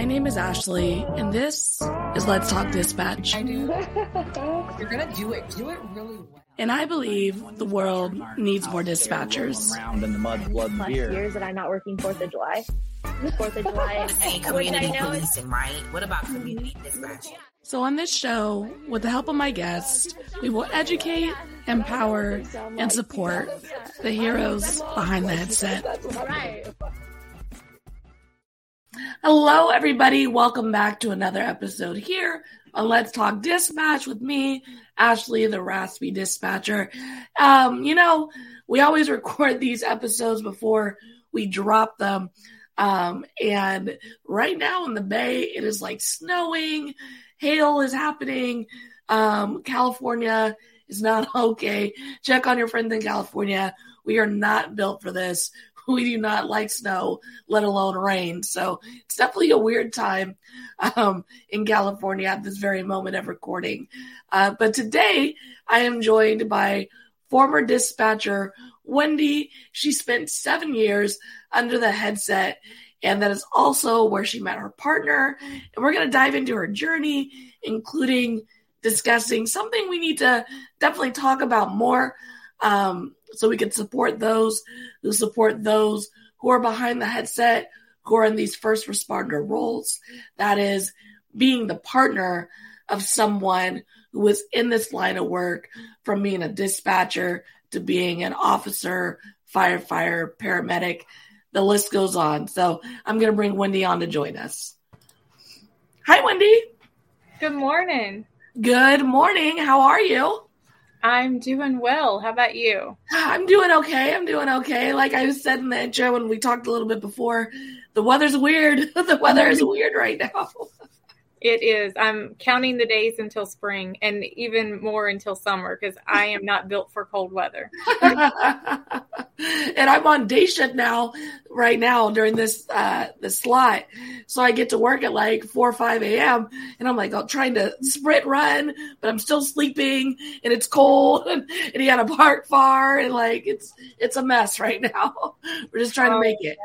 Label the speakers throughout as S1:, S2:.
S1: My name is Ashley, and this is Let's Talk Dispatch.
S2: I do. You're gonna do it. Do it really well.
S1: And I believe the world needs more dispatchers.
S3: Around in the mud, blood, and beer.
S4: years that I'm not working Fourth of July. Fourth of July.
S5: Hey, community
S4: I know is
S5: policing, right? What about community dispatch?
S1: So, on this show, with the help of my guests, we will educate, empower, and support the heroes behind the headset. Hello, everybody. Welcome back to another episode here on Let's Talk Dispatch with me, Ashley, the raspy dispatcher. Um, you know, we always record these episodes before we drop them. Um, and right now in the Bay, it is like snowing, hail is happening. Um, California is not okay. Check on your friends in California. We are not built for this. We do not like snow, let alone rain. So it's definitely a weird time um, in California at this very moment of recording. Uh, but today I am joined by former dispatcher Wendy. She spent seven years under the headset, and that is also where she met her partner. And we're going to dive into her journey, including discussing something we need to definitely talk about more um, so we can support those who support those who are behind the headset, who are in these first responder roles. That is being the partner of someone who is in this line of work from being a dispatcher to being an officer, firefighter, paramedic. The list goes on. So I'm going to bring Wendy on to join us. Hi, Wendy.
S6: Good morning.
S1: Good morning. How are you?
S6: I'm doing well. How about you?
S1: I'm doing okay. I'm doing okay. Like I said in the intro when we talked a little bit before, the weather's weird. the weather is weird right now.
S6: It is. I'm counting the days until spring and even more until summer because I am not built for cold weather.
S1: and I'm on day shift now, right now during this uh this slot. So I get to work at like four or five AM and I'm like I'm trying to sprint run, but I'm still sleeping and it's cold and, and you gotta park far and like it's it's a mess right now. We're just trying to
S6: Oh,
S1: make it.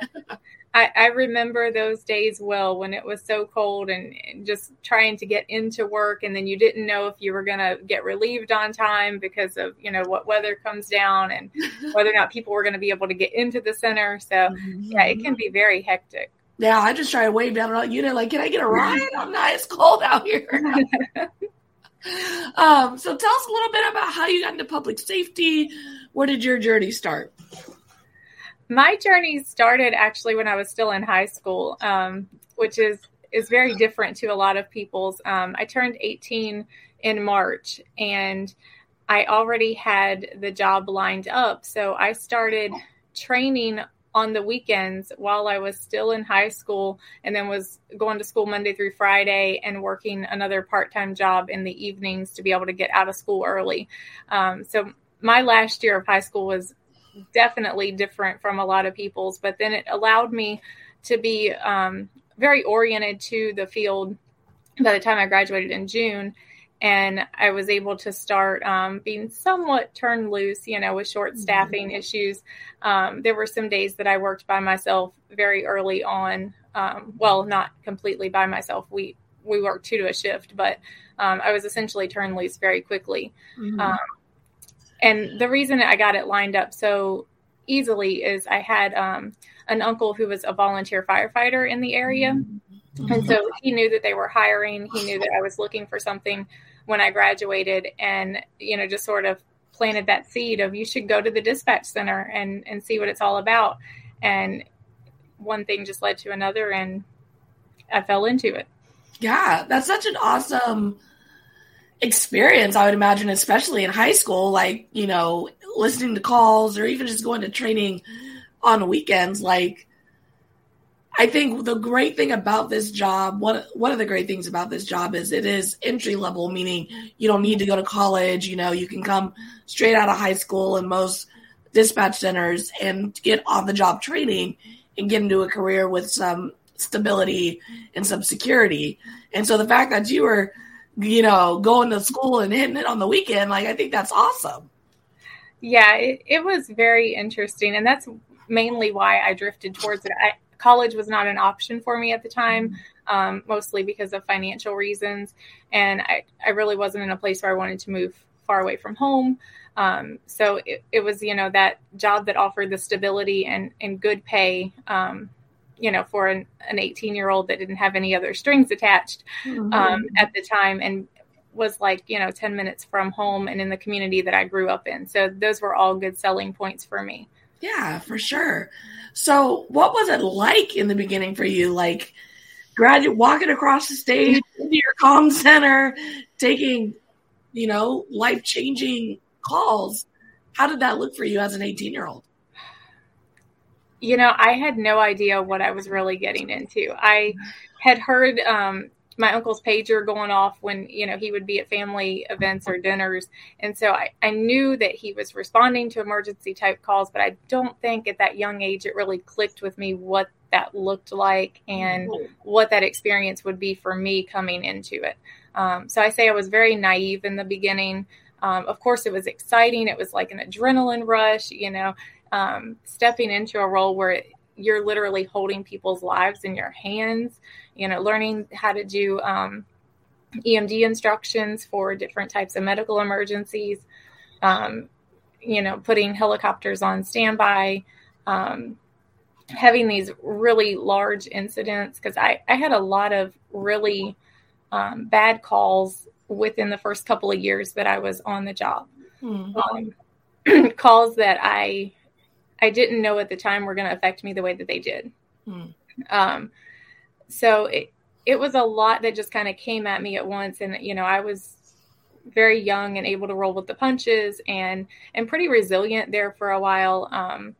S6: I, I remember those days well when it was so cold and, and just trying to get into work and then you didn't know if you were going to get relieved on time because of you know what weather comes down and whether or not people were going to be able to get into the center so yeah it can be very hectic
S1: Yeah, I just try to wave down on you know, like, can I get a ride? I'm not it's cold out here. um, so tell us a little bit about how you got into public safety. Where did your journey start?
S6: My journey started actually when I was still in high school, um, which is is very different to a lot of people's. Um, I turned 18 in March, and I already had the job lined up, so I started training on the weekends while I was still in high school, and then was going to school Monday through Friday and working another part time job in the evenings to be able to get out of school early. Um, so my last year of high school was definitely different from a lot of people's, but then it allowed me to be um, very oriented to the field by the time I graduated in June. And I was able to start um, being somewhat turned loose, you know, with short staffing issues. Um, there were some days that I worked by myself very early on. Um, well, not completely by myself. We we worked two to a shift, but um, I was essentially turned loose very quickly. Um, and the reason I got it lined up so easily is I had um, an uncle who was a volunteer firefighter in the area. And so he knew that they were hiring. He knew that I was looking for something when I graduated and, you know, just sort of planted that seed of you should go to the dispatch center and, and see what it's all about. And one thing just led to another and I fell into it.
S1: Yeah, that's such an awesome experience, I would imagine, especially in high school, like, you know, listening to calls or even just going to training on weekends. Like, I think the great thing about this job, one one of the great things about this job is it is entry level, meaning you don't need to go to college. You know, you can come straight out of high school in most dispatch centers and get on the job training and get into a career with some stability and some security. And so the fact that you were, you know, going to school and hitting it on the weekend, like I think that's awesome.
S6: Yeah, it, it was very interesting. And that's mainly why I drifted towards it. I, college was not an option for me at the time. um, mostly because of financial reasons. And I, I really wasn't in a place where I wanted to move far away from home. Um, so it, it was, you know, that job that offered the stability and, and good pay, um, you know, for an, an 18 year old that didn't have any other strings attached
S1: Mm-hmm.
S6: um, at the time and was like, you know, 10 minutes from home and in the community that I grew up in. So those were all good selling points for me.
S1: Yeah, for sure. So, what was it like in the beginning for you? Like, graduate walking across the stage into your comm center, taking, you know, life changing calls. How did that look for you as an 18 year old?
S6: You know, I had no idea what I was really getting into. I had heard um, my uncle's pager going off when, you know, he would be at family events or dinners. And so I, I knew that he was responding to emergency type calls, but I don't think at that young age it really clicked with me what that looked like and what that experience would be for me coming into it. Um, so I say I was very naive in the beginning. Um, of course, it was exciting. It was like an adrenaline rush, you know, um, stepping into a role where you're literally holding people's lives in your hands, you know, learning how to do um, EMD instructions for different types of medical emergencies, um, you know, putting helicopters on standby, um, having these really large incidents. Because I, I had a lot of really um, bad calls within the first couple of years that I was on the job.
S1: Hmm.
S6: Um, calls that I I didn't know at the time were going to affect me the way that they did.
S1: Hmm.
S6: Um, so it it was a lot that just kind of came at me at once, and you know I was very young and able to roll with the punches and and pretty resilient there for a while. Um,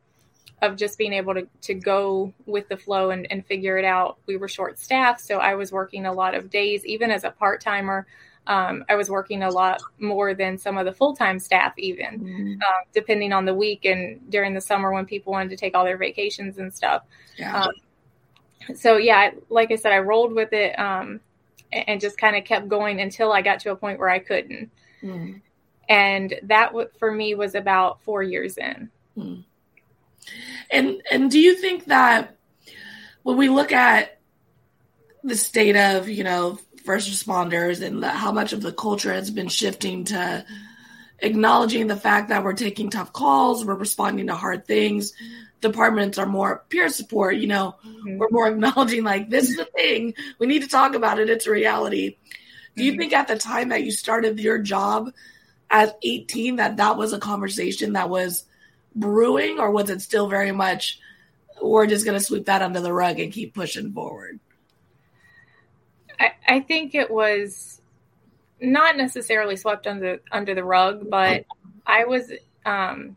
S6: of just being able to, to go with the flow and, and figure it out. We were short staffed, so I was working a lot of days, even as a part timer. Um, I was working a lot more than some of the full time staff, even
S1: Mhm.
S6: um, depending on the week and during the summer when people wanted to take all their vacations and stuff.
S1: Yeah.
S6: Um, so yeah, I- like I said, I rolled with it um, and just kind of kept going until I got to a point where I couldn't.
S1: Hmm.
S6: And that w- for me was about four years in.
S1: And and do you think that when we look at the state of you know first responders and the, how much of the culture has been shifting to acknowledging the fact that we're taking tough calls, we're responding to hard things. Departments are more peer support. You know, we're more acknowledging like this is a thing we need to talk about it. It's a reality. Do you
S6: Mhm.
S1: think at the time that you started your job at 18 that that was a conversation that was brewing or was it still very much we're just going to sweep that under the rug and keep pushing forward
S6: I, I think it was not necessarily swept under under the rug, but I was um,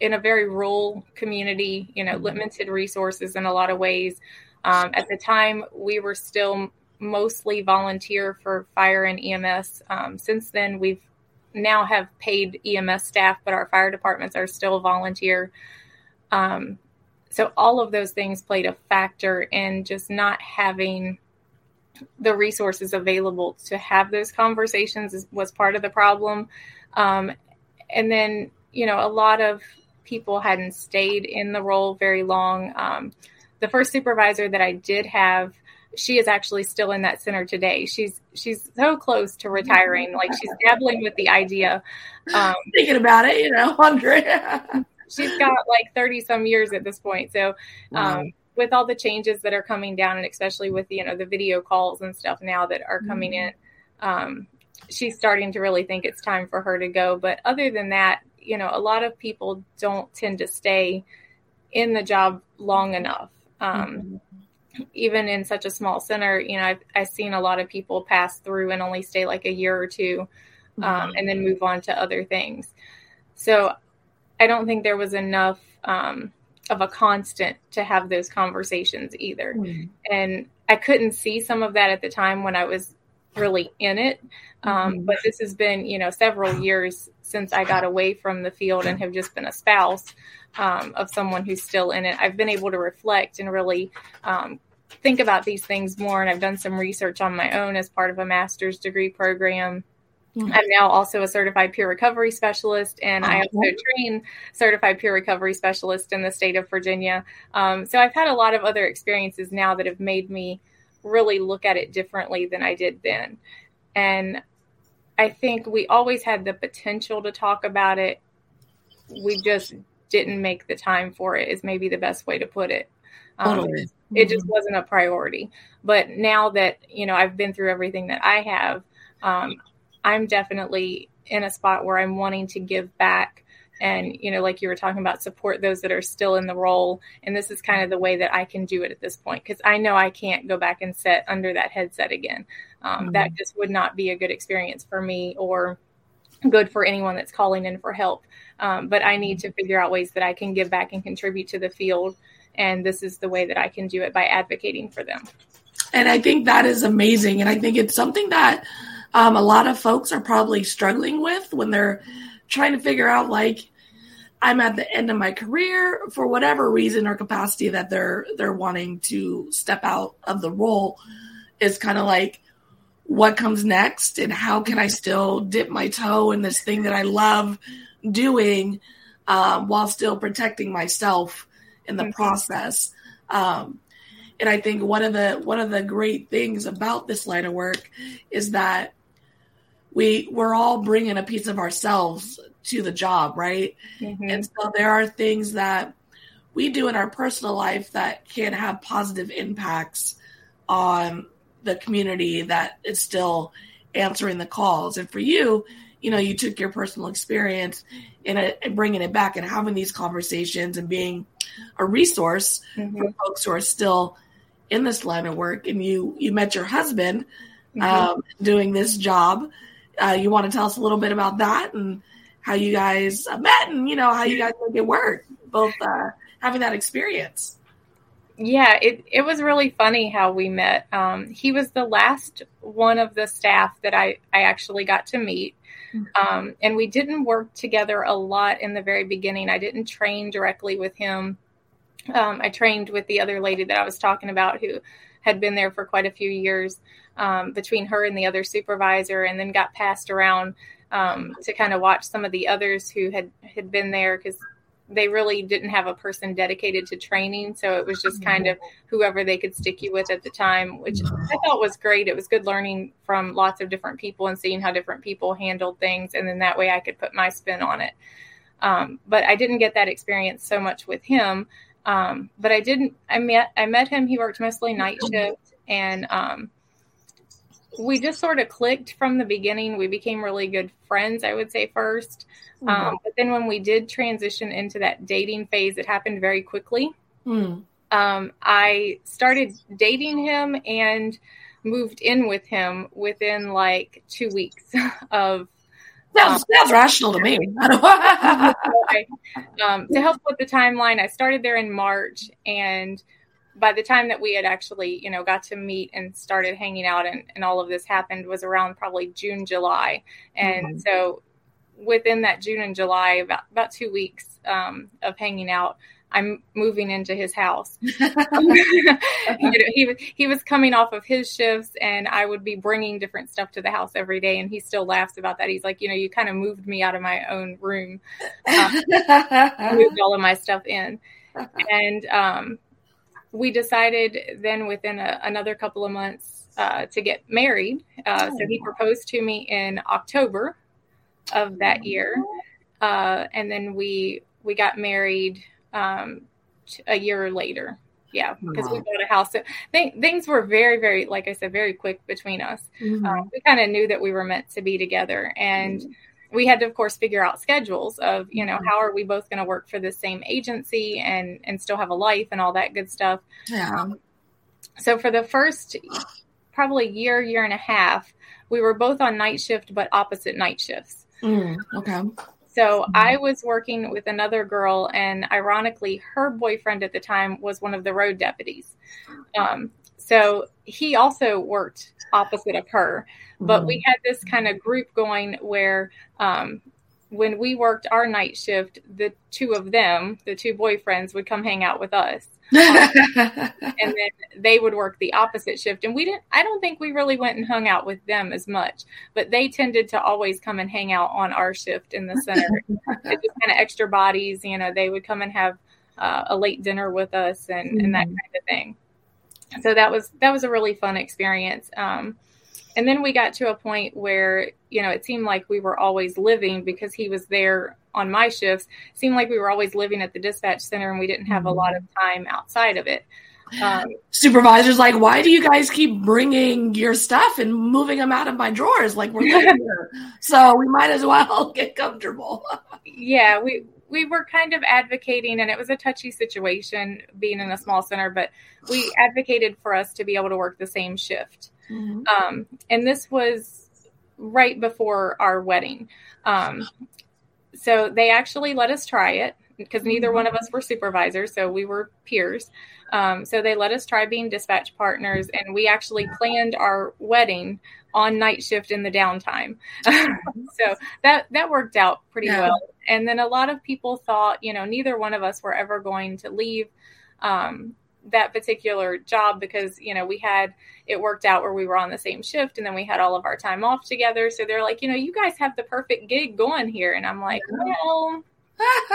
S6: in a very rural community, you know, limited resources in a lot of ways. Um, at the time, we were still mostly volunteer for fire and EMS. Um, since then, we've now have paid EMS staff, but our fire departments are still volunteer. Um, so all of those things played a factor in just not having the resources available to have those conversations was part of the problem. Um, and then, you know, a lot of people hadn't stayed in the role very long. Um, the first supervisor that I did have, she is actually still in that center today. She's she's so close to retiring, like she's dabbling with the idea. Um,
S1: thinking about it you know Andrea.
S6: she's got like 30 some years at this point. So,
S1: Wow.
S6: With all the changes that are coming down, and especially with you know the video calls and stuff now that are coming in, um, she's starting to really think it's time for her to go. But other than that, you know, a lot of people don't tend to stay in the job long enough. Um, Even in such a small center, you know, I've, I've seen a lot of people pass through and only stay like a year or two, um, and then move on to other things. So I don't think there was enough um, of a constant to have those conversations either.
S1: Mhm.
S6: And I couldn't see some of that at the time when I was really in it. Um, but this has been, you know, several years since I got away from the field and have just been a spouse um, of someone who's still in it. I've been able to reflect and really um, think about these things more. And I've done some research on my own as part of a master's degree program.
S1: Mhm.
S6: I'm now also a certified peer recovery specialist, and I also train certified peer recovery specialist in the state of Virginia. Um, so I've had a lot of other experiences now that have made me really look at it differently than I did then. And I think we always had the potential to talk about it. We just didn't make the time for it, is maybe the best way to put it. Um,
S1: Totally.
S6: It just wasn't a priority. But now that, you know, I've been through everything that I have, um, I'm definitely in a spot where I'm wanting to give back and you know like you were talking about support those that are still in the role. And this is kind of the way that i can do it at this point because i know i can't go back and sit under that headset again. Um,
S1: Mhm.
S6: that just would not be a good experience for me or good for anyone that's calling in for help. Um, but i need to figure out ways that i can give back and contribute to the field. And this is the way that i can do it by advocating for them.
S1: And I think that is amazing. And I think it's something that um, a lot of folks are probably struggling with when they're trying to figure out, like, I'm at the end of my career for whatever reason or capacity that they're they're wanting to step out of the role. Is kind of like, what comes next, and how can I still dip my toe in this thing that I love doing, um, while still protecting myself in the
S6: Mhm.
S1: process. Um, and I think one of the one of the great things about this line of work is that we we're all bringing a piece of ourselves to the job, right?
S6: Mhm.
S1: And so there are things that we do in our personal life that can have positive impacts on the community that is still answering the calls. And for you, you know, you took your personal experience and bringing it back and having these conversations and being a resource
S6: Mhm.
S1: for folks who are still in this line of work. And you you met your husband
S6: Mhm.
S1: um, doing this job. Uh, you want to tell us a little bit about that and how you guys met and you know how you guys make it work, both uh, having that experience.
S6: Yeah, it, it was really funny how we met. Um, he was the last one of the staff that I, I actually got to meet. Um, and we didn't work together a lot in the very beginning. I didn't train directly with him. Um, I trained with the other lady that I was talking about who had been there for quite a few years um, between her and the other supervisor, and then got passed around um, to kind of watch some of the others who had, had been there because they really didn't have a person dedicated to training. So it was just kind of whoever they could stick you with at the time, which I thought was great. It was good learning from lots of different people and seeing how different people handled things. And then that way I could put my spin on it. Um, but I didn't get that experience so much with him. Um, but I didn't, I met, I met him. He worked mostly night shift and, um, we just sort of clicked from the beginning. We became really good friends, I would say first. Um, but then when we did transition into that dating phase, it happened very quickly.
S1: Hmm.
S6: Um, I started dating him and moved in with him within like two weeks of
S1: Sounds, sounds rational to me. I
S6: um, to help with the timeline. I started there in March, and by the time that we had actually, you know, got to meet and started hanging out, and, and all of this happened was around probably June, July, and so within that June and July, about about two weeks um, of hanging out. I'm moving into his house. you know, he was he was coming off of his shifts, and I would be bringing different stuff to the house every day. And he still laughs about that. He's like, you know, you kind of moved me out of my own room, um, moved all of my stuff in, and um, we decided then within a, another couple of months uh, to get married. Uh, so he proposed to me in October of that year, uh, and then we we got married um, t- a year later. Yeah, because we bought a house. So th- things were very, very, like I said, very quick between us.
S1: Mhm.
S6: Um, we kind of knew that we were meant to be together, and we had to, of course, figure out schedules of, you know, how are we both going to work for the same agency and and still have a life and all that good stuff.
S1: yeah.
S6: So for the first probably year, year and a half, we were both on night shift, but opposite night shifts.
S1: Mm, okay.
S6: So I was working with another girl, and ironically, her boyfriend at the time was one of the road deputies. Um, so he also worked opposite of her, but we had this kind of group going where um, when we worked our night shift, the two of them, the two boyfriends, would come hang out with us. and then they would work the opposite shift. And we didn't i don't think we really went and hung out with them as much. But they tended to always come and hang out on our shift in the center. Just kind of extra bodies you know they would come and have uh, a late dinner with us and, and that kind of thing so that was that was a really fun experience. Um, and then we got to a point where you know it seemed like we were always living because he was there on my shifts. It seemed like we were always living at the dispatch center, and we didn't have a lot of time outside of it. Um,
S1: Supervisor's like, why do you guys keep bringing your stuff and moving them out of my drawers? Like we're living here, so we might as well get comfortable.
S6: yeah, we we were kind of advocating, and it was a touchy situation being in a small center, but we advocated for us to be able to work the same shift.
S1: Mhm.
S6: Um, and this was right before our wedding. Um, so they actually let us try it because neither one of us were supervisors, so we were peers. Um, so they let us try being dispatch partners, and we actually planned our wedding on night shift in the downtime. so that that worked out pretty
S1: Yeah.
S6: well. And then a lot of people thought, you know, neither one of us were ever going to leave um, that particular job because you know we had it worked out where we were on the same shift and then we had all of our time off together so they're like you know you guys have the perfect gig going here and i'm like well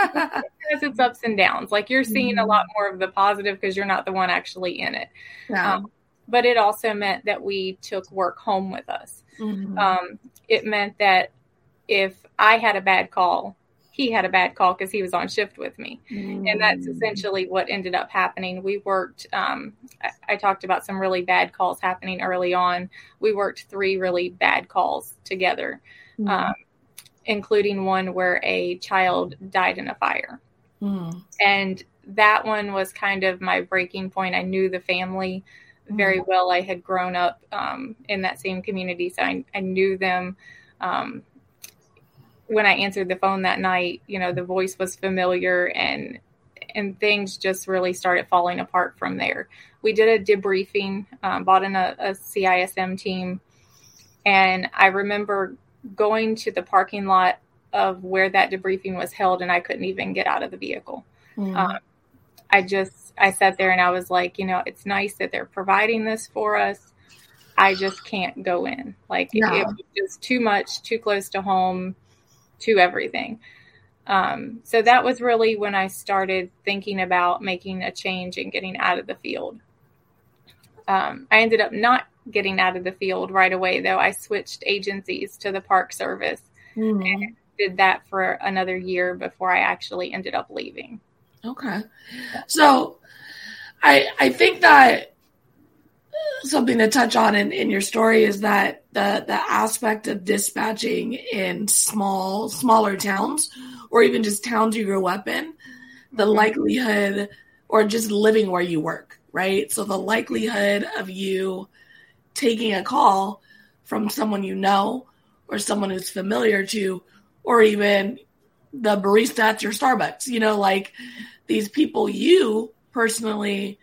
S6: because it's ups and downs like you're seeing a lot more of the positive because you're not the one actually in it
S1: yeah.
S6: um, but it also meant that we took work home with us
S1: Mhm.
S6: um, it meant that if i had a bad call he had a bad call because he was on shift with me and that's essentially what ended up happening. We worked. Um, I, I talked about some really bad calls happening early on. We worked three really bad calls together,
S1: Mhm.
S6: um, including one where a child died in a fire,
S1: Mhm.
S6: and that one was kind of my breaking point. I knew the family very well. I had grown up um, in that same community, so I, I knew them. Um, when I answered the phone that night, you know, the voice was familiar and and things just really started falling apart from there. We did a debriefing, um, bought in a, a CISM team, and I remember going to the parking lot of where that debriefing was held, and I couldn't even get out of the vehicle.
S1: Mhm.
S6: Um, I just I sat there and I was like, you know, it's nice that they're providing this for us. I just can't go in. Like
S1: No.
S6: it was just too much, too close to home, to everything. Um, so that was really when I started thinking about making a change and getting out of the field. Um, I ended up not getting out of the field right away, though. I switched agencies to the Park Service
S1: Mhm.
S6: did that for another year before I actually ended up leaving.
S1: Okay. So I I think that something to touch on in, in your story is that the the aspect of dispatching in small smaller towns or even just towns you grew up in, the likelihood or just living where you work, right? So the likelihood of you taking a call from someone you know or someone who's familiar to or even the barista at your Starbucks, you know, like these people you personally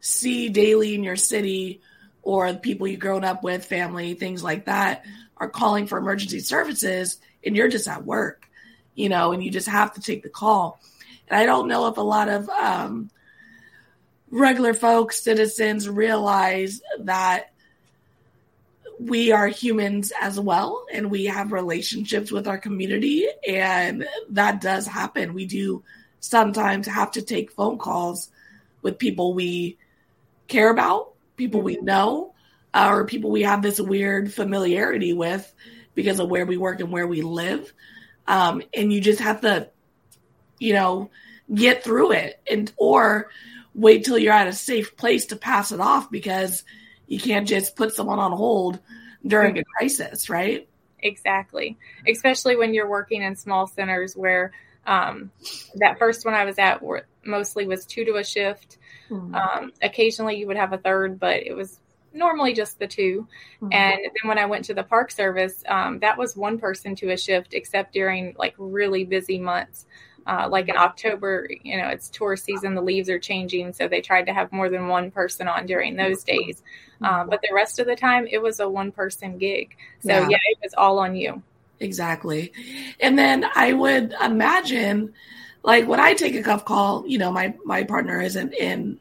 S1: see daily in your city or the people you've grown up with, family, things like that, are calling for emergency services and you're just at work, you know, and you just have to take the call. And I don't know if a lot of um, regular folks, citizens realize that we are humans as well and we have relationships with our community and that does happen. We do sometimes have to take phone calls with people we care about people we know uh, or people we have this weird familiarity with because of where we work and where we live. Um, and you just have to you know get through it and or wait till you're at a safe place to pass it off because you can't just put someone on hold during a crisis, right?
S6: Exactly. Especially when you're working in small centers where um, that first one I was at mostly was two to a shift. Um, occasionally you would have a third, but it was normally just the 2
S1: Mhm.
S6: And then when I went to the park service, um, that was one person to a shift, except during like really busy months. Uh, like in October, you know, it's tour season, the leaves are changing. So they tried to have more than one person on during those days. Um, but the rest of the time, it was a one person gig. So
S1: Yeah.
S6: yeah, it was all on you.
S1: Exactly. And then I would imagine, like when I take a cuff call, you know, my my partner isn't in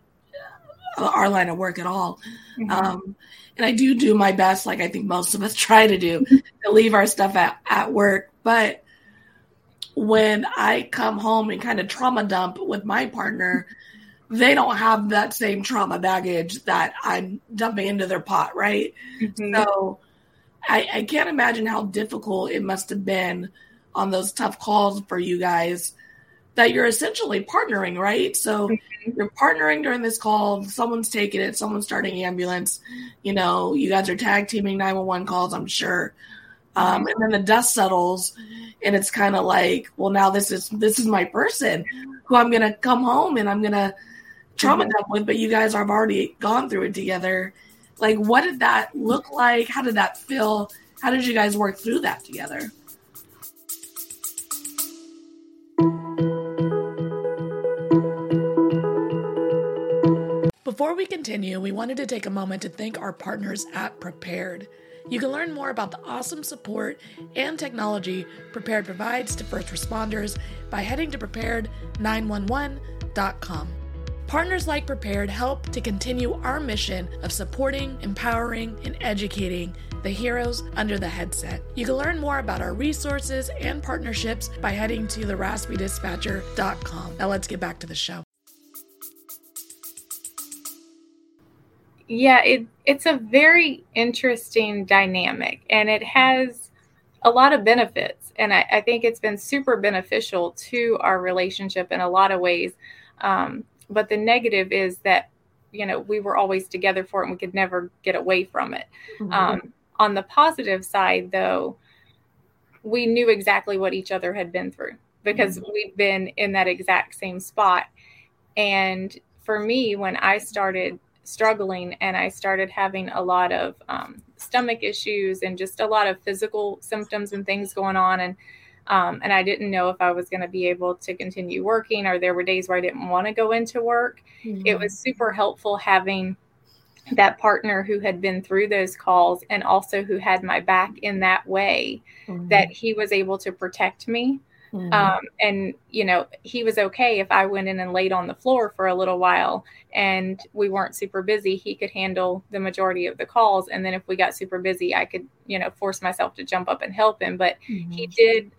S1: uh, our line of work at all, um, and I do do my best, like I think most of us try to do, to leave our stuff at at work. But when I come home and kind of trauma dump with my partner, they don't have that same trauma baggage that I'm dumping into their pot, right?
S6: Mhm.
S1: So I, I can't imagine how difficult it must have been on those tough calls for you guys that you're essentially partnering, right? So you're partnering during this call, someone's taking it, someone's starting ambulance, you know, you guys are tag teaming 911 calls, I'm sure. Um, and then the dust settles and it's kind of like, well, now this is this is my person who I'm gonna come home and I'm gonna trauma dump with, but you guys have already gone through it together. Like, what did that look like? How did that feel? How did you guys work through that together? Before we continue, we wanted to take a moment to thank our partners at Prepared. You can learn more about the awesome support and technology Prepared provides to first responders by heading to prepared911.com. Partners like Prepared help to continue our mission of supporting, empowering, and educating the heroes under the headset. You can learn more about our resources and partnerships by heading to theraspydispatcher.com. Now let's get back to the show.
S6: Yeah, it, it's a very interesting dynamic and it has a lot of benefits. And I, I think it's been super beneficial to our relationship in a lot of ways. Um, but the negative is that, you know, we were always together for it and we could never get away from it. Um, on the positive side, though, we knew exactly what each other had been through because we've been in that exact same spot. And for me, when I started struggling and I started having a lot of um, stomach issues and just a lot of physical symptoms and things going on, and um, and I didn't know if I was going to be able to continue working, or there were days where I didn't want to go into work. It was super helpful having that partner who had been through those calls and also who had my back in that way that he was able to protect me Mm-hmm. um, and you know he was okay if i went in and laid on the floor for a little while and we weren't super busy he could handle the majority of the calls. And then if we got super busy i could you know force myself to jump up and help him. But mm-hmm. he did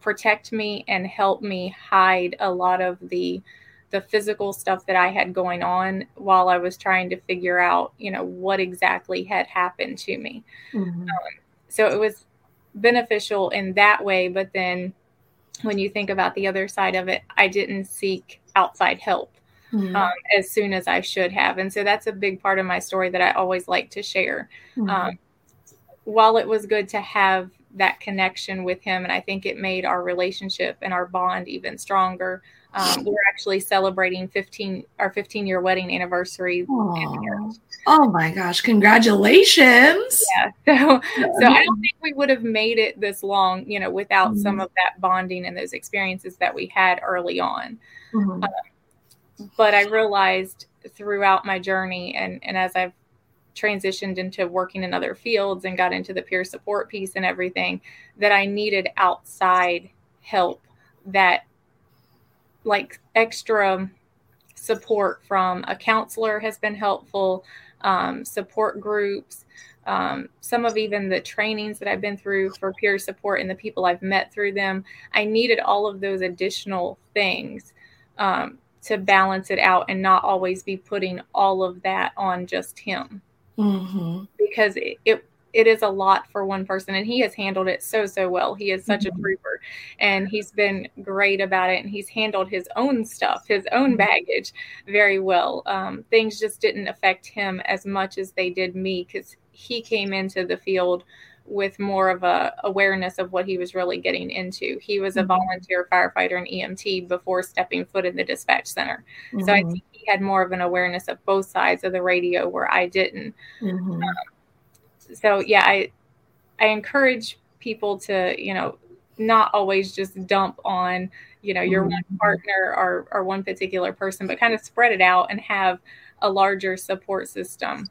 S6: protect me and help me hide a lot of the the physical stuff that i had going on while i was trying to figure out you know what exactly had happened to me. Mm-hmm. Um, so it was beneficial in that way but then when you think about the other side of it i didn't seek outside help um, as soon as i should have. And so that's a big part of my story that i always like to share. Um, while it was good to have that connection with him and i think it made our relationship and our bond even stronger um, we're actually celebrating 15 our 15 year wedding anniversary.
S1: Oh my gosh, congratulations.
S6: yeah so so i don't think we would have made it this long you know without some of that bonding and those experiences that we had early on
S1: Mhm.
S6: but i realized throughout my journey and and as i've transitioned into working in other fields and got into the peer support piece and everything that i needed outside help that like extra support from a counselor has been helpful um, support groups um, some of even the trainings that i've been through for peer support and the people i've met through them i needed all of those additional things um, to balance it out and not always be putting all of that on just him
S1: Mhm.
S6: because it, it it is a lot for one person and he has handled it so so well. He is such a trooper and he's been great about it and he's handled his own stuff his own baggage very well. Um, things just didn't affect him as much as they did me because he came into the field with more of a awareness of what he was really getting into. He was a
S1: Mhm.
S6: volunteer firefighter and emt before stepping foot in the dispatch center. So i think he had more of an awareness of both sides of the radio where i didn't.
S1: Mhm.
S6: So yeah i i encourage people to you know not always just dump on you know your one
S1: Mhm.
S6: partner or or one particular person but kind of spread it out and have a larger support system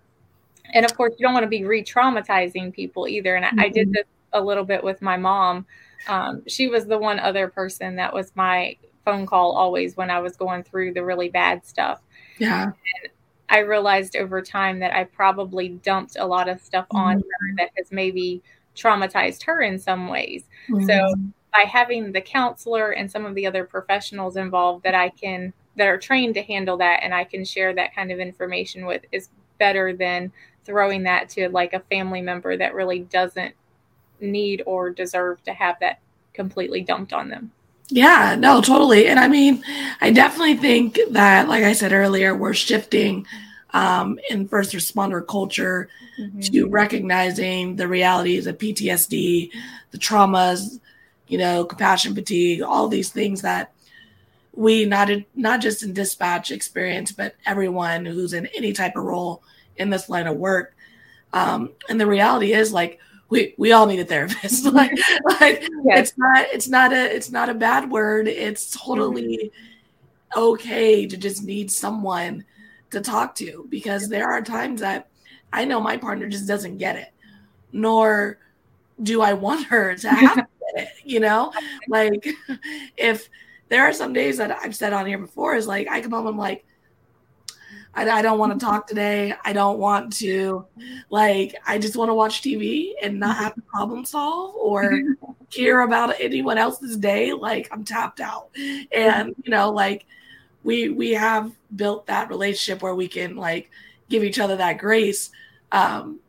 S6: and of course you don't want to be re-traumatizing people either and I, I did
S1: Mhm.
S6: this a little bit with my mom um, she was the one other person that was my phone call always when i was going through the really bad stuff
S1: Yeah.
S6: I realized over time that I probably dumped a lot of stuff on
S1: Mhm.
S6: her that has maybe traumatized her in some ways. So
S1: Mhm.
S6: by having the counselor and some of the other professionals involved that I can that are trained to handle that and I can share that kind of information with is better than throwing that to like a family member that really doesn't need or deserve to have that completely dumped on them.
S1: Yeah, no, totally. And I mean, I definitely think that, like I said earlier, we're shifting um, in first responder culture mm-hmm. to recognizing the realities of PTSD, the traumas, you know, compassion fatigue, all these things that we not not just in dispatch experience, but everyone who's in any type of role in this line of work. Um, and the reality is, like, we we all need a therapist. like, like yes. it's not it's not a it's not a bad word. It's totally mm-hmm. okay to just need someone to talk to because there are times that I know my partner just doesn't get it, nor do I want her to have to get it. You know, like if there are some days that I've said on here before is like I come home, I'm like, I, I don't want to talk today. I don't want to, like, I just want to watch TV and not have to problem solve or hear about anyone else's day. Like, I'm tapped out. And, you know, like, we we have built that relationship where we can like give each other that grace um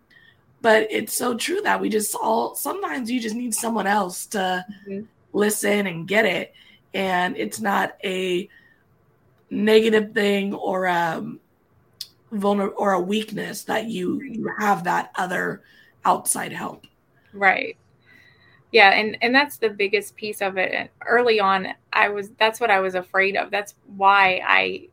S1: but it's so true that we just all sometimes you just need someone else to mm-hmm. listen and get it and it's not a negative thing or um vulner or a weakness that you you have that other outside help.
S6: Right. Yeah and and that's the biggest piece of it. And early on i was that's what i was afraid of. That's why i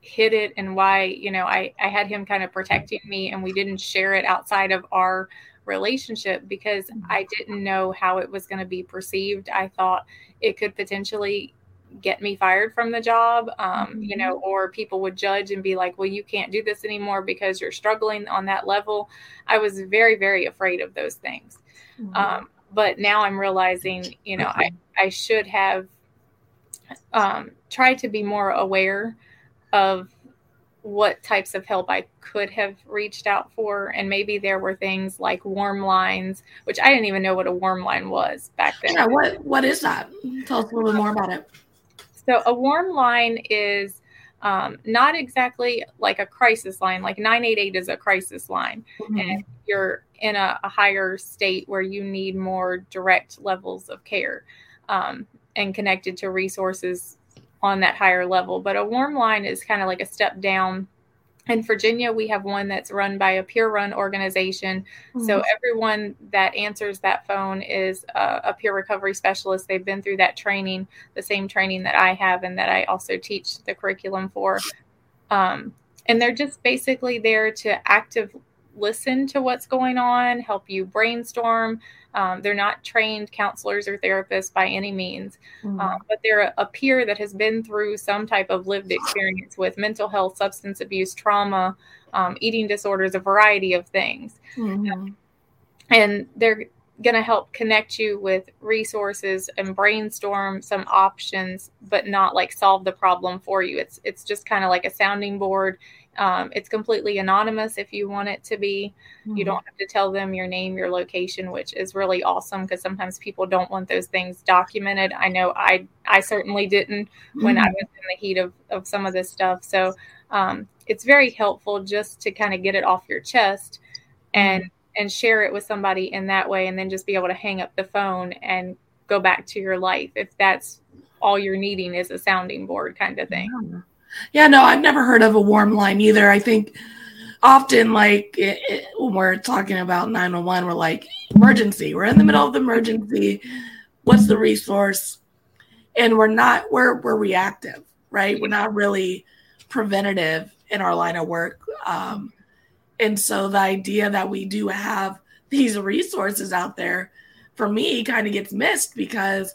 S6: hid it and why you know i i had him kind of protecting me and we didn't share it outside of our relationship because mm-hmm. i didn't know how it was going to be perceived. I thought it could potentially get me fired from the job um, you know mm-hmm. or people would judge and be like well you can't do this anymore because you're struggling on that level i was very very afraid of those things mm-hmm. um, but now i'm realizing you know i, I should have um, tried to be more aware of what types of help I could have reached out for. And maybe there were things like warm lines, which I didn't even know what a warm line was back then.
S1: Yeah, what what is that? Tell us a little bit more about it.
S6: So a warm line is um, not exactly like a crisis line. Like 988 is a crisis line, mm-hmm. and you're in a, a, higher state where you need more direct levels of care um, and connected to resources on that higher level. But a warm line is kind of like a step down in Virginia, we have one that's run by a peer run organization. Mm-hmm. So everyone that answers that phone is a, a, peer recovery specialist. They've been through that training, the same training that I have, and that I also teach the curriculum for. Um, and they're just basically there to active listen to what's going on, help you brainstorm, um, they're not trained counselors or therapists by any means, mm-hmm. um, but they're a, a, peer that has been through some type of lived experience with mental health, substance abuse, trauma, um, eating disorders, a variety of things. Mm-hmm. And they're going to help connect you with resources and brainstorm some options, but not like solve the problem for you. It's it's just kind of like a sounding board um, it's completely anonymous if you want it to be. Mm-hmm. You don't have to tell them your name, your location, which is really awesome because sometimes people don't want those things documented. I know I I certainly didn't when mm-hmm. I was in the heat of, of some of this stuff. So um, it's very helpful just to kind of get it off your chest and mm-hmm. And share it with somebody in that way, and then just be able to hang up the phone and go back to your life if that's all you're needing is a sounding board kind of thing.
S1: Yeah. No, I've never heard of a warm line either. I think often, like it, it, when we're talking about 911, we're like, emergency. We're in the middle of the emergency. What's the resource? And we're not, we're, we're reactive, right? We're not really preventative in our line of work. Um, and so the idea that we do have these resources out there for me kind of gets missed because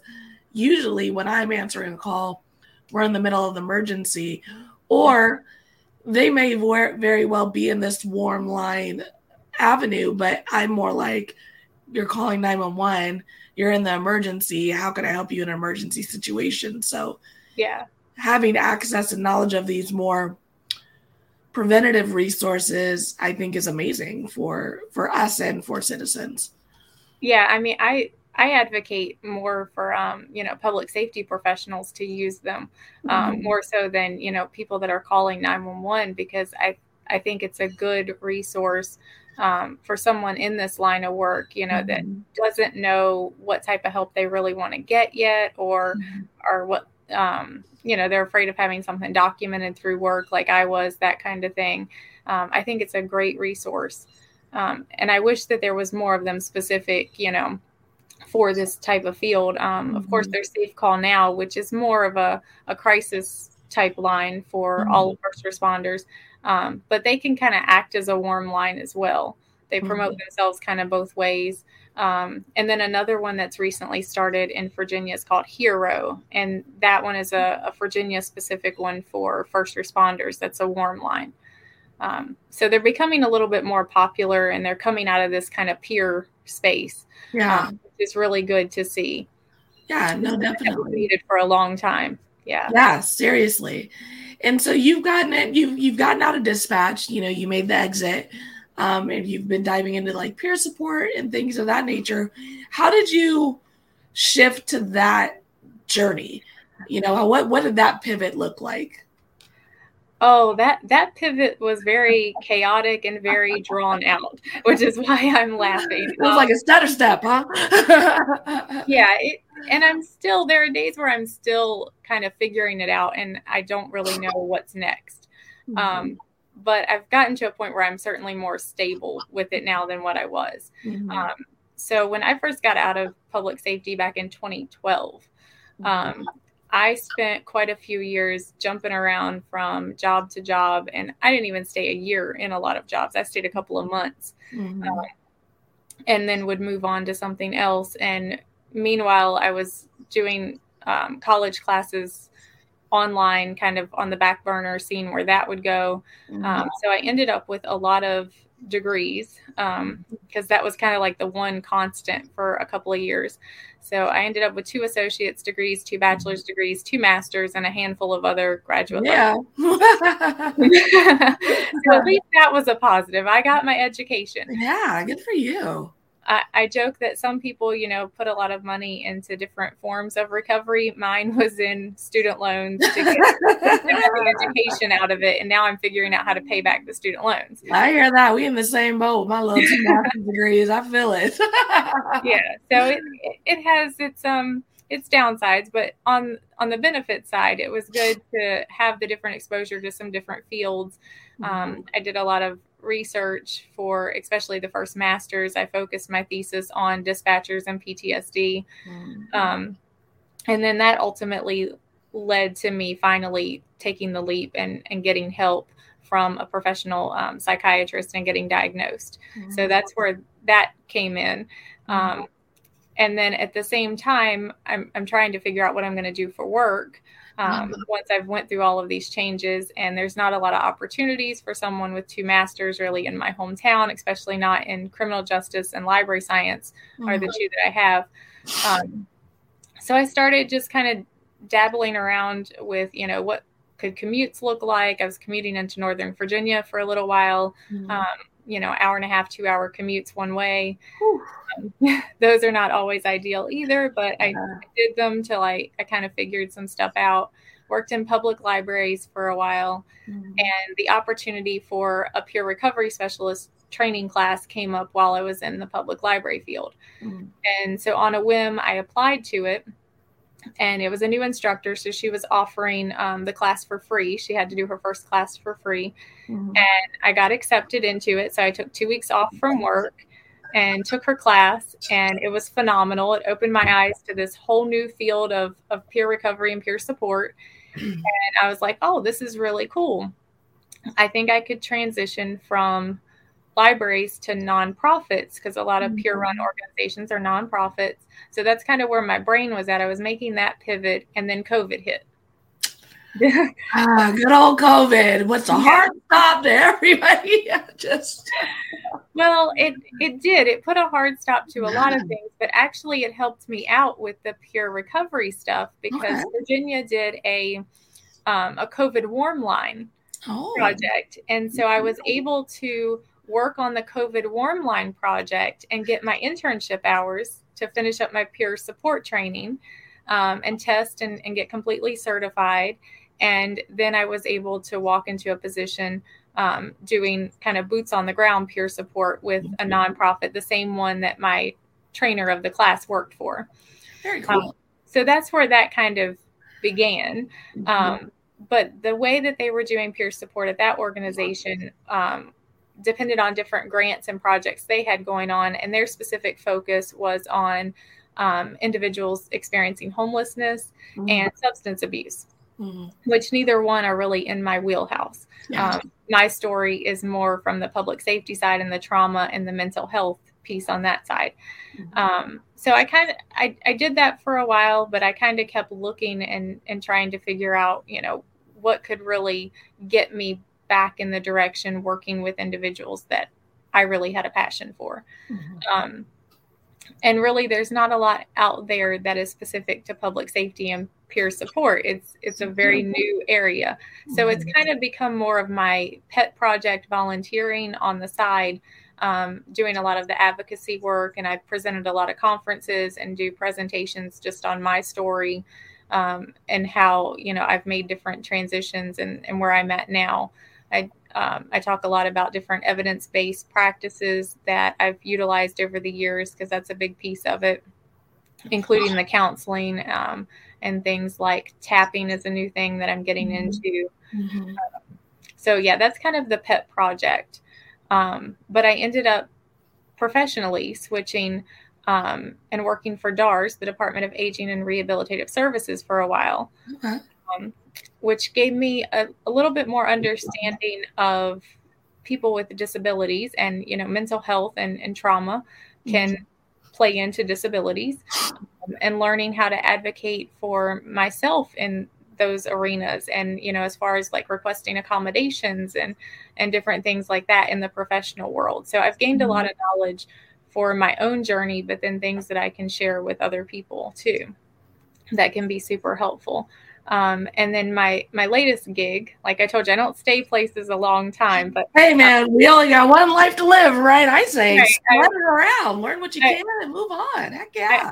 S1: usually when I'm answering a call, we're in the middle of the emergency, or they may very well be in this warm line avenue, but I'm more like, you're calling 911, you're in the emergency. How can I help you in an emergency situation? So,
S6: yeah,
S1: having access and knowledge of these more preventative resources, I think, is amazing for for us and for citizens.
S6: Yeah, I mean, I I advocate more for um, you know public safety professionals to use them um,
S1: Mhm.
S6: more so than you know people that are calling 911 because I I think it's a good resource um, for someone in this line of work you know that
S1: Mhm.
S6: doesn't know what type of help they really want to get yet or
S1: Mhm.
S6: or what um, you know they're afraid of having something documented through work like i was that kind of thing. Um, i think it's a great resource. Um, and i wish that there was more of them specific you know for this type of field. Um, of course
S1: Mhm.
S6: there's safe call now which is more of a, a crisis type line for
S1: Mhm.
S6: all first responders. Um, but they can kind of act as a warm line as well. They promote themselves kind of both ways um, and then another one that's recently started in Virginia is called Hero. And that one is a, a Virginia specific one for first responders. That's a warm line. Um, so they're becoming a little bit more popular and they're coming out of this kind of peer space,
S1: Yeah.
S6: um, which is really good to see.
S1: Yeah. No, definitely.
S6: needed for a long time. Yeah.
S1: Yeah, seriously. And so you've gotten it, you've you've gotten out of dispatch, you know, you made the exit. Um, and you've been diving into like peer support and things of that nature. How did you shift to that journey? You know, what what did that pivot look like?
S6: Oh, that that pivot was very chaotic and very drawn out, which is why I'm laughing.
S1: It was
S6: Um,
S1: like a stutter step, huh?
S6: yeah it, and i'm still there are days where i'm still kind of figuring it out and i don't really know what's next um, but i've gotten to a point where i'm certainly more stable with it now than what i was
S1: Mhm.
S6: um, so when i first got out of public safety back in 2012 um, i spent quite a few years jumping around from job to job and i didn't even stay a year in a lot of jobs i stayed a couple of months
S1: Mhm.
S6: um, and then would move on to something else. And meanwhile, I was doing um, college classes online, kind of on the back burner, seeing where that would go.
S1: Mhm.
S6: Um, so I ended up with a lot of degrees because that was kind of like the one constant for a couple of years. So I ended up with two associate's degrees, two bachelor's degrees, two masters, and a handful of other graduate
S1: yeah.
S6: so at least that was a positive. I got my education.
S1: yeah, good for you.
S6: I, I joke that some people, you know, put a lot of money into different forms of recovery. Mine was in student loans to get the education out of it, and now I'm figuring out how to pay back the student loans.
S1: I hear that. We in the same boat. My little two master's degrees. I feel it.
S6: Yeah, so it it has its um its downsides, but on on the benefit side, it was good to have the different exposure to some different fields. Um, I did a lot of research for especially the first masters. I focused my thesis on dispatchers and PTSD. Um, and then that ultimately led to me finally taking the leap and, and getting help from a professional um, psychiatrist and getting diagnosed. So that's where that came in. Um, and then at the same time, I'm, I'm trying to figure out what I'm going to do for work. Um, once I've went through all of these changes, and there's not a lot of opportunities for someone with two masters really in my hometown, especially not in criminal justice and library science are the two that I have. Um, so I started just kind of dabbling around with, you know, what could commutes look like. I was commuting into Northern Virginia for a little while,
S1: Mhm.
S6: um, you know, hour and a half, two hour commutes one way. Um, those are not always ideal either, but I
S1: Yeah.
S6: did them till I, I kind of figured some stuff out. Worked in public libraries for a while,
S1: Mhm.
S6: and the opportunity for a peer recovery specialist training class came up while I was in the public library field.
S1: Mhm.
S6: And so on a whim, I applied to it. And it was a new instructor. So she was offering um, the class for free. She had to do her first class for free.
S1: Mhm.
S6: And I got accepted into it. So I took two weeks off from work and took her class. And it was phenomenal. It opened my eyes to this whole new field of, of peer recovery and peer support. And I was like, oh, this is really cool. I think I could transition from libraries to nonprofits because a lot of peer run organizations are nonprofits. So that's kind of where my brain was at. I was making that pivot, and then COVID hit.
S1: Ah, good old COVID. What's a hard stop to everybody? Just
S6: well, it it did. It put a hard stop to a lot of things, but actually, it helped me out with the peer recovery stuff because
S1: Okay.
S6: Virginia did a um, a COVID warm line
S1: oh,
S6: project. And so I was able to work on the COVID warm line project and get my internship hours to finish up my peer support training um, and test and, and get completely certified. And then I was able to walk into a position um, doing kind of boots on the ground peer support with a nonprofit, the same one that my trainer of the class worked for.
S1: Very cool.
S6: Um, so that's where that kind of began. Um, but the way that they were doing peer support at that organization um, depended on different grants and projects they had going on, and their specific focus was on um, individuals experiencing homelessness
S1: Mhm.
S6: and substance abuse,
S1: Mhm.
S6: which neither one are really in my wheelhouse.
S1: Yeah.
S6: Um, my story is more from the public safety side and the trauma and the mental health piece on that side.
S1: Mhm.
S6: Um, so I kind of I, I did that for a while, but I kind of kept looking and and trying to figure out, you know, what could really get me back in the direction working with individuals that I really had a passion for.
S1: Mhm.
S6: Um, and really, there's not a lot out there that is specific to public safety and peer support. It's it's a very new area, so it's kind of become more of my pet project, volunteering on the side, um, doing a lot of the advocacy work, and I've presented a lot of conferences and do presentations just on my story um, and how you know I've made different transitions and, and where I'm at now. I um, I talk a lot about different evidence based practices that I've utilized over the years because that's a big piece of it, including the counseling um, and things like tapping is a new thing that I'm getting
S1: Mhm.
S6: into.
S1: Mhm.
S6: So yeah, that's kind of the pet project. Um, but I ended up professionally switching um, and working for DARS, the Department of Aging and Rehabilitative Services, for a while,
S1: Okay.
S6: Which gave me a, a little bit more understanding of people with disabilities and you know mental health and, and trauma can play into disabilities um, and learning how to advocate for myself in those arenas and you know as far as like requesting accommodations and and different things like that in the professional world. So i've gained a lot of knowledge for my own journey but then things that i can share with other people too that can be super helpful um, and then my my latest gig like i told you i don't stay places a long time but
S1: Hey man, we only got one life to live, right? I say
S6: Right.
S1: spread it around, learn what you
S6: I-
S1: can, and move on. Heck yeah.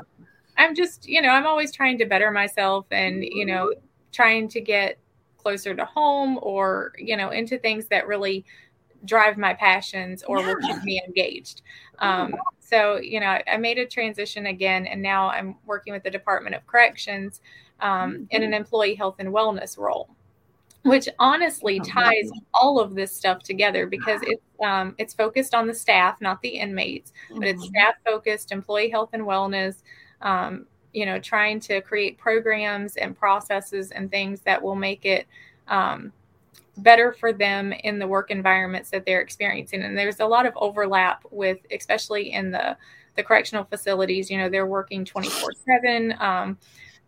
S6: I'm just, you know, I'm always trying to better myself and, you know, trying to get closer to home or, you know, into things that really drive my passions or will keep me engaged. Um, so, you know, I, I made a transition again, and now I'm working with the Department of Corrections um, in an employee health and wellness role. Which honestly
S1: Oh,
S6: ties all of this stuff together because it's um, it's focused on the staff, not the inmates but it's
S1: Mhm.
S6: staff focused, employee health and wellness. Um, you know, trying to create programs and processes and things that will make it um, better for them in the work environments that they're experiencing. And there's a lot of overlap with, especially in the the correctional facilities. You know, they're working twenty four seven.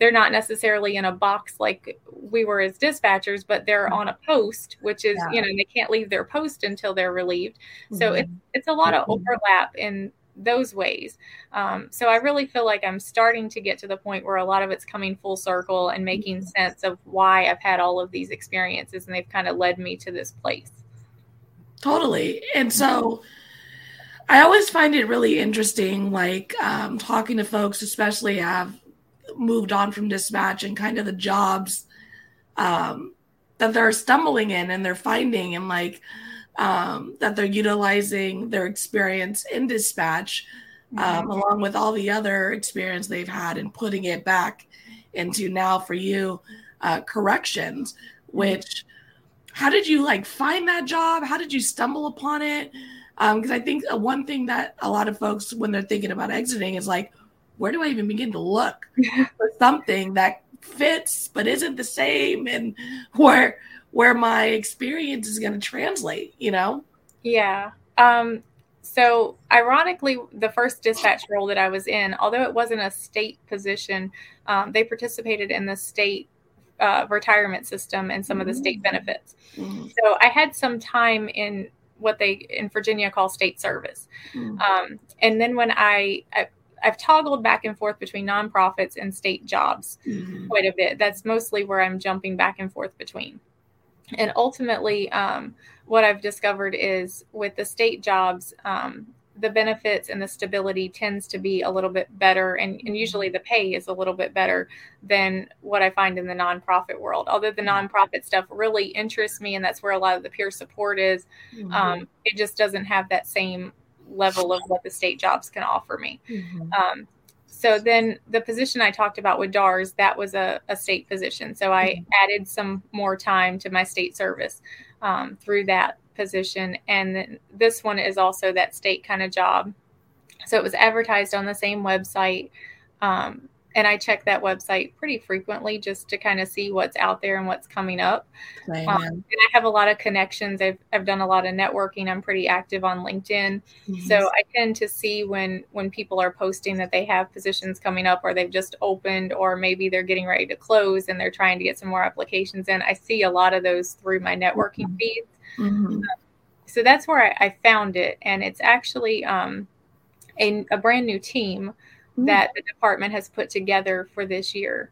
S6: They're not necessarily in a box like we were as dispatchers, but they're on a post, which is, you know, they can't leave their post until they're relieved. So it's it's a lot of
S1: Mhm.
S6: overlap in those ways. Um, so I really feel like I'm starting to get to the point where a lot of it's coming full circle and making sense of why I've had all of these experiences, and they've kind of led me to this place.
S1: Totally. And so I always find it really interesting, like um, talking to folks, especially have moved on from dispatch and kind of the jobs um, that they're stumbling in and they're finding and like um, that they're utilizing their experience in dispatch um, along with all the other experience they've had and putting it back into now for you uh, corrections which how did you like find that job? How did you stumble upon it? Because i think uh, one thing that a lot of folks when they're thinking about exiting is like where do i even begin to look for something that fits but isn't the same and where where my experience is going to translate you know
S6: Yeah. Um, so, ironically, the first dispatch role that I was in, although it wasn't a state position, um, they participated in the state uh, retirement system and some of the state benefits.
S1: Mhm.
S6: So, I had some time in what they in Virginia call state service.
S1: Mhm.
S6: Um, and then when I, I I've toggled back and forth between nonprofits and state jobs
S1: Mhm.
S6: quite a bit. That's mostly where I'm jumping back and forth between. and ultimately, um, what I've discovered is with the state jobs, um, the benefits and the stability tends to be a little bit better and, and, usually the pay is a little bit better than what i find in the nonprofit world although the nonprofit stuff really interests me and that's where a lot of the peer support is mm-hmm. um, it just doesn't have that same level of what the state jobs can offer me mm-hmm. um, so then the position i talked about with dars that was a, a state position so i mm-hmm. added some more time to my state service um, through that position. And then this one is also that state kind of job. So it was advertised on the same website. Um, and I check that website pretty frequently just to kind of see what's out there and what's coming up. Um, and I have a lot of connections. I've, I've done a lot of networking. I'm pretty active on LinkedIn, yes. so I tend to see when when people are posting that they have positions coming up, or they've just opened, or maybe they're getting ready to close and they're trying to get some more applications in. I see a lot of those through my networking mm-hmm. feeds. Mm-hmm. so that's where I, I, found it, and it's actually um, a, a, brand new team mm-hmm. that the department has put together for this year.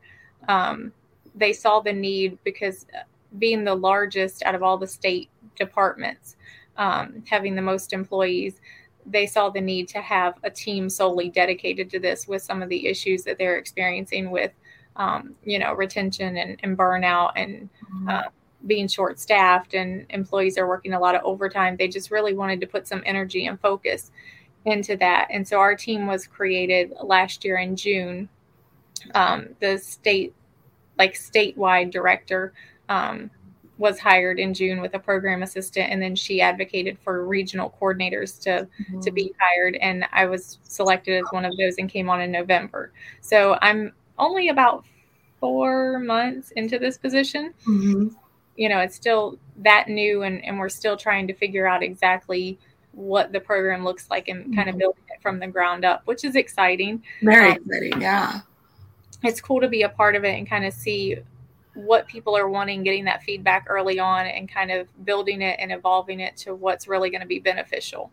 S6: Um, they saw the need because uh, being the largest out of all the state departments, um, having the most employees, they saw the need to have a team solely dedicated to this with some of the issues that they're experiencing with, um, you know, retention and, and burnout and mm-hmm. uh, being short staffed and employees are working a lot of overtime. They just really wanted to put some energy and focus into that. And so our team was created last year in June. Um, the state, like statewide director, um, was hired in June with a program assistant, and then she advocated for regional coordinators to mm-hmm. to be hired, and I was selected as one of those and came on in November. So I'm only about four months into this position. Mm-hmm you know, it's still that new and, and we're still trying to figure out exactly what the program looks like and kind of mm-hmm. building it from the ground up, which is exciting.
S1: Very um, exciting, yeah.
S6: It's cool to be a part of it and kind of see what people are wanting, getting that feedback early on and kind of building it and evolving it to what's really going to be beneficial.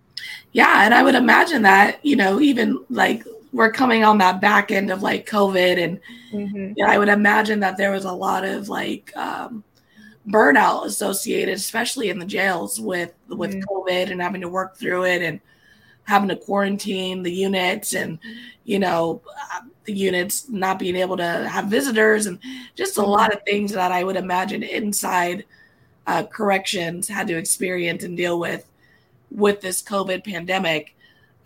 S1: Yeah, and I would imagine that, you know, even like we're coming on that back end of like COVID and mm-hmm. you know, I would imagine that there was a lot of like um burnout associated, especially in the jails with with mm-hmm. COVID and having to work through it and having to quarantine the units and you know the units not being able to have visitors and just a lot of things that I would imagine inside uh, corrections had to experience and deal with with this COVID pandemic.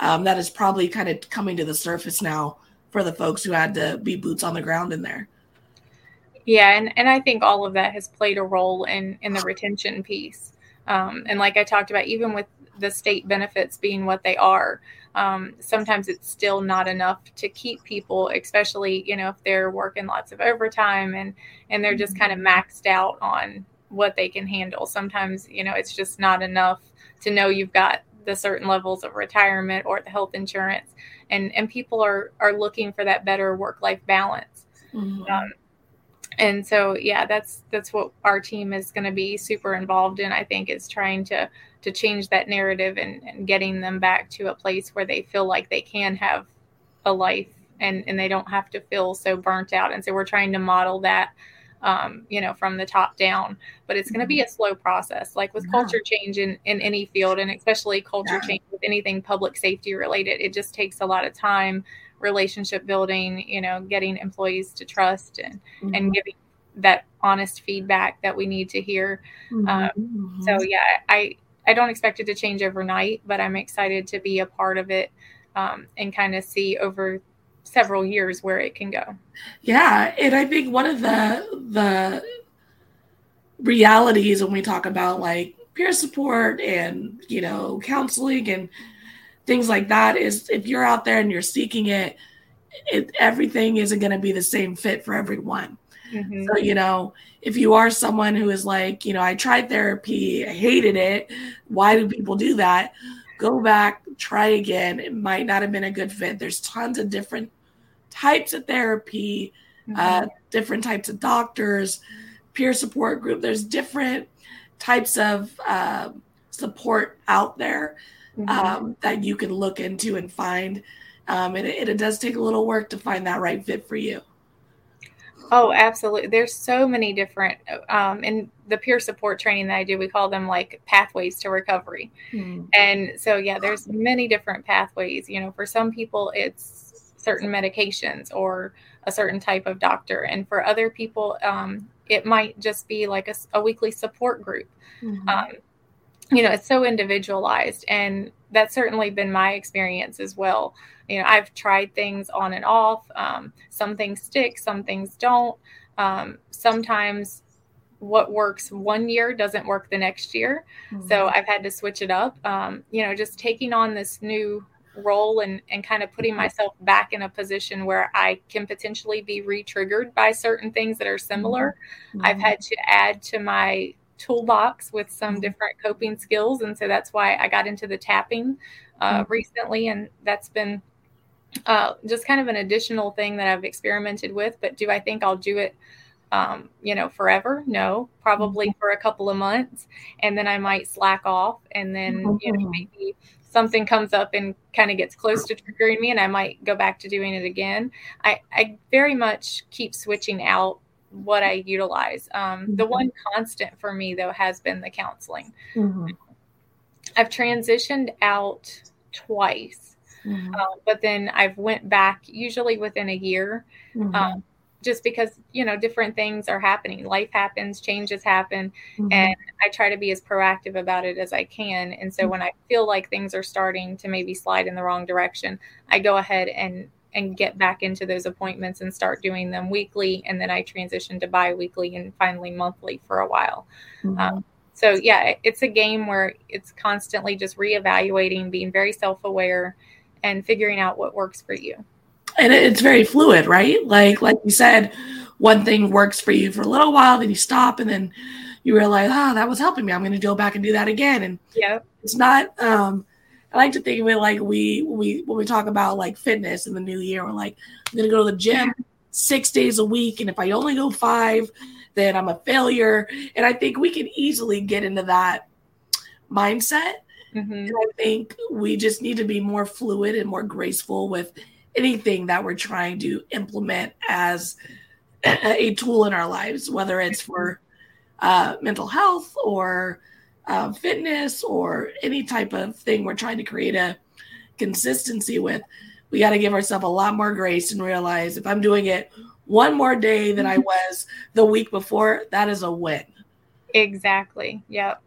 S1: Um, that is probably kind of coming to the surface now for the folks who had to be boots on the ground in there.
S6: Yeah, and, and I think all of that has played a role in in the retention piece. Um, and like I talked about, even with the state benefits being what they are, um, sometimes it's still not enough to keep people, especially you know if they're working lots of overtime and and they're just kind of mm-hmm. maxed out on what they can handle. Sometimes you know it's just not enough to know you've got the certain levels of retirement or the health insurance, and and people are are looking for that better work life balance. Mm-hmm. Um, and so yeah that's that's what our team is going to be super involved in i think is trying to to change that narrative and, and getting them back to a place where they feel like they can have a life and and they don't have to feel so burnt out and so we're trying to model that um, you know from the top down but it's going to be a slow process like with yeah. culture change in in any field and especially culture yeah. change with anything public safety related it just takes a lot of time relationship building, you know, getting employees to trust and, mm-hmm. and giving that honest feedback that we need to hear. Mm-hmm. Um, so yeah, I, I don't expect it to change overnight, but I'm excited to be a part of it um, and kind of see over several years where it can go.
S1: Yeah, and I think one of the the realities when we talk about like peer support and you know counseling and things like that is if you're out there and you're seeking it, it everything isn't going to be the same fit for everyone. Mm-hmm. So, you know, if you are someone who is like, you know, I tried therapy, I hated it. Why do people do that? Go back, try again. It might not have been a good fit. There's tons of different types of therapy, mm-hmm. uh, different types of doctors, peer support group. There's different types of uh, support out there mm-hmm. um, that you can look into and find. Um, and it, it, does take a little work to find that right fit for you.
S6: Oh, absolutely. There's so many different um in the peer support training that I do, we call them like pathways to recovery.
S1: Hmm.
S6: And so yeah, there's many different pathways. You know, for some people it's certain medications or a certain type of doctor, and for other people um it might just be like a weekly support group.
S1: Mhm.
S6: Um you know, it's so individualized and that's certainly been my experience as well. You know, I've tried things on and off. Um, some things stick, some things don't. Um, sometimes what works one year doesn't work the next year. So I've had to switch it up. Um, you know, just taking on this new role and, and kind of putting myself back in a position where I can potentially be re triggered by certain things that are similar. I've
S1: Mhm.
S6: had to add to my toolbox with some
S1: Mhm.
S6: different coping skills. And so that's why I got into the tapping uh,
S1: Mhm.
S6: recently. And that's been uh, just kind of an additional thing that I've experimented with. But do I think I'll do it? Um, you know, forever? No, probably for a couple of months, and then I might slack off, and then you know
S1: Mhm.
S6: maybe something comes up and kind of gets close to triggering me, and I might go back to doing it again. I, I very much keep switching out what I utilize. Um, the
S1: Mhm.
S6: one constant for me though has been the counseling.
S1: Mhm.
S6: I've transitioned out twice,
S1: Mhm.
S6: uh, but then I've went back usually within a year
S1: Mhm.
S6: um, just because you know different things are happening life happens changes happen
S1: Mhm.
S6: and i try to be as proactive about it as i can and so when i feel like things are starting to maybe slide in the wrong direction i go ahead and and get back into those appointments and start doing them weekly and then i transitioned to bi-weekly and finally monthly for a while
S1: Mhm.
S6: um, so yeah it's a game where it's constantly just reevaluating being very self-aware and figuring out what works for you
S1: and it's very fluid, right? Like like you said, one thing works for you for a little while, then you stop, and then you realize, ah, that was helping me. I'm going to go back and do that again. And
S6: yeah
S1: it's not. um I like to think of it like we we when we talk about like fitness in the new year, we're like, I'm going to go to the gym six days a week, and if I only go five, then I'm a failure. And I think we can easily get into that mindset.
S6: hmm
S1: And I think we just need to be more fluid and more graceful with anything that we're trying to implement as a a tool in our lives, whether it's for uh, mental health or uh, fitness or any type of thing we're trying to create a consistency with. We got to give ourselves a lot more grace and realize if I'm doing it one more day than I was the week before, that is a win.
S6: Exactly. Yep.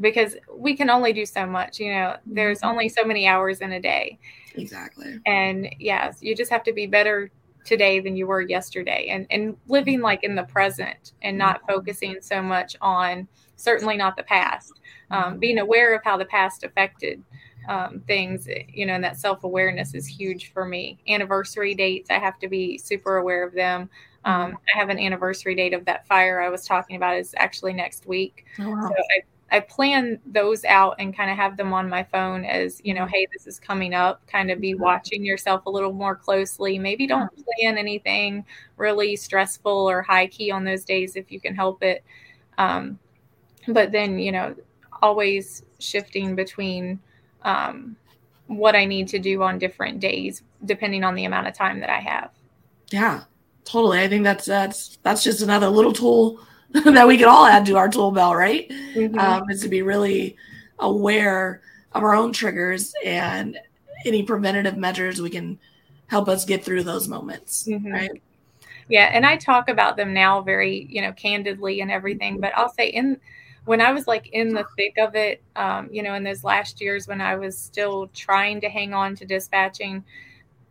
S6: Because we can only do so much, you know, there's
S1: Mhm.
S6: only so many hours in a day.
S1: Exactly.
S6: And yes, you just have to be better today than you were yesterday and, and living like in the present and not focusing so much on certainly not the past. Um, being aware of how the past affected um, things, you know, and that self awareness is huge for me. Anniversary dates, I have to be super aware of them. Um, I have an anniversary date of that fire I was talking about is actually next week.
S1: Oh, wow.
S6: So I, I plan those out and kind of have them on my phone as, you know, hey, this is coming up. Kind of be watching yourself a little more closely. Maybe don't plan anything really stressful or high key on those days if you can help it. Um, but then, you know, always shifting between um, what I need to do on different days, depending on the amount of time that I have.
S1: Yeah, totally. I think that's that's that's just another little tool that we can all add to our tool belt, right?
S6: Mhm.
S1: Um, is to be really aware of our own triggers and any preventative measures we can help us get through those moments,
S6: Mhm.
S1: right?
S6: Yeah, and I talk about them now very, you know, candidly and everything, but I'll say in when I was like in the thick of it, um, you know, in those last years when I was still trying to hang on to dispatching,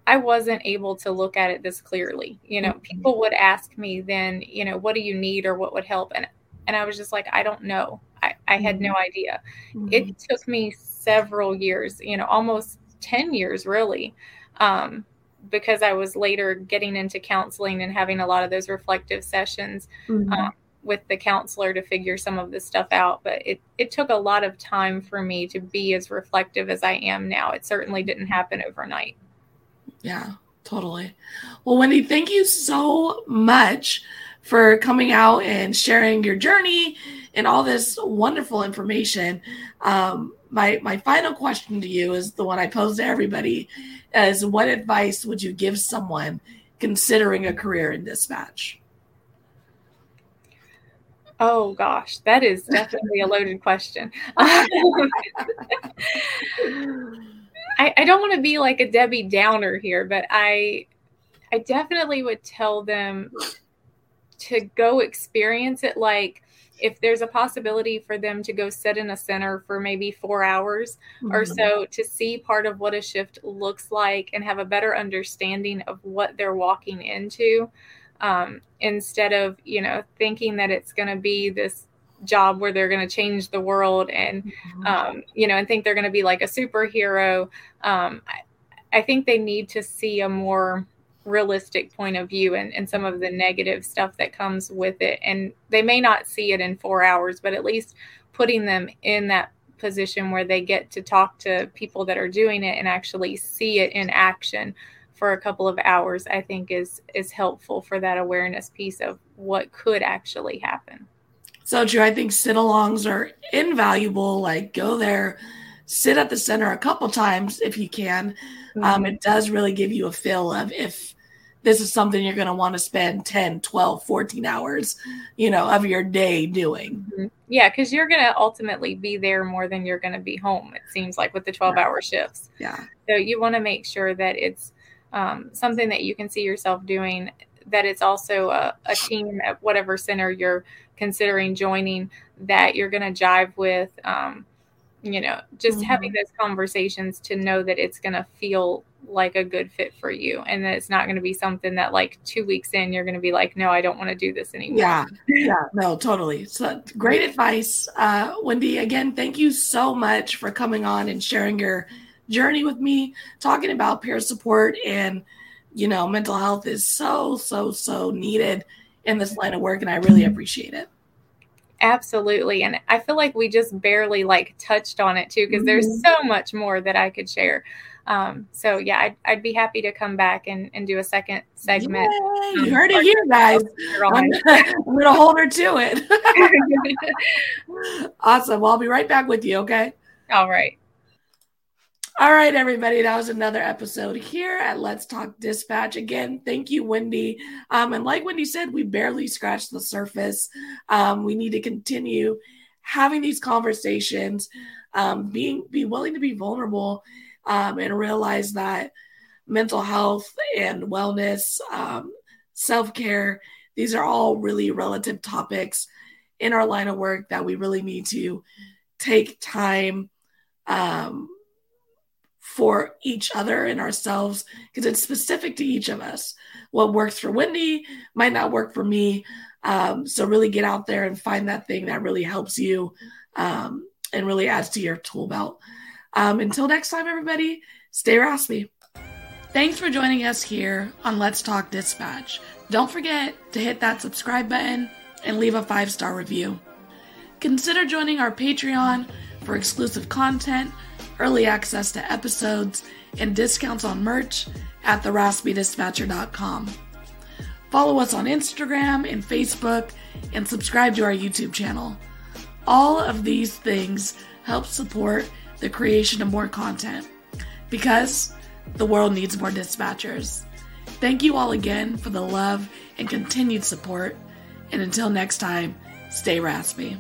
S6: I wasn't able to look at it this clearly. You know,
S1: Mhm.
S6: people would ask me then, you know, what do you need or what would help? And and I was just like, I don't know. I, I had no idea.
S1: Mhm.
S6: It took me several years, you know, almost 10 years really. Um, because I was later getting into counseling and having a lot of those reflective sessions
S1: Mhm.
S6: um, with the counselor to figure some of this stuff out. But it, it took a lot of time for me to be as reflective as I am now. It certainly didn't happen overnight.
S1: Yeah, totally. Well, Wendy, thank you so much for coming out and sharing your journey and all this wonderful information. Um, my my final question to you is the one I pose to everybody: is what advice would you give someone considering a career in dispatch?
S6: Oh gosh, that is definitely a loaded question. I, I don't want to be like a Debbie Downer here, but I I definitely would tell them to go experience it like if there's a possibility for them to go sit in a center for maybe four hours or
S1: Mhm.
S6: so to see part of what a shift looks like and have a better understanding of what they're walking into um, instead of you know thinking that it's going to be this job where they're going to change the world and um, you know and think they're going to be like a superhero um, I, I think they need to see a more realistic point of view and, and some of the negative stuff that comes with it. And they may not see it in four hours but at least putting them in that position where they get to talk to people that are doing it and actually see it in action for a couple of hours i think is is helpful for that awareness piece of what could actually happen
S1: So true. I think sit alongs are invaluable. Like go there, sit at the center a couple times if you can. Um, it does really give you a feel of if this is something you're going to want to spend 10, 12, 14 hours, you know, of your day doing.
S6: Mhm. Yeah, because you're going to ultimately be there more than you're going to be home, it seems like, with the 12 hour shifts.
S1: Yeah.
S6: So you want to make sure that it's um, something that you can see yourself doing, that it's also a, a team at whatever center you're considering joining that you're going to jive with. Um, you know, just
S1: Mhm.
S6: having those conversations to know that it's going to feel like a good fit for you and that it's not going to be something that like two weeks in you're going to be like no i don't want to do this anymore
S1: Yeah. Yeah. No, totally. So great advice. Uh, Wendy, again, thank you so much for coming on and sharing your journey with me, talking about peer support and, you know, mental health is so, so, so needed in this line of work. And I really mm-hmm. appreciate it.
S6: Absolutely. And I feel like we just barely like touched on it too, because there's mm-hmm. so much more that I could share. Um, so yeah, I'd, I'd be happy to come back and, and do a second segment.
S1: Yay, um, you heard it here, guys. Oh, I'm, I'm going to hold her to it. awesome. Well, I'll be right back with you. Okay.
S6: All right.
S1: All right, everybody. That was another episode here at Let's Talk Dispatch. Again, thank you, Wendy. Um, and like Wendy said, we barely scratched the surface. Um, we need to continue having these conversations, um, being be willing to be vulnerable, um, and realize that mental health and wellness, um, self care, these are all really relative topics in our line of work that we really need to take time. Um, for each other and ourselves because it's specific to each of us. What works for Wendy might not work for me. Um, so really get out there and find that thing that really helps you um, and really adds to your tool belt. Um, until next time, everybody, stay raspy. Thanks for joining us here on Let's Talk Dispatch. Don't forget to hit that subscribe button and leave a five star review. Consider joining our Patreon for exclusive content early access to episodes, and discounts on merch at theraspydispatcher.com. Follow us on Instagram and Facebook, and subscribe to our YouTube channel. All of these things help support the creation of more content because the world needs more dispatchers. Thank you all again for the love and continued support, and until next time, stay raspy.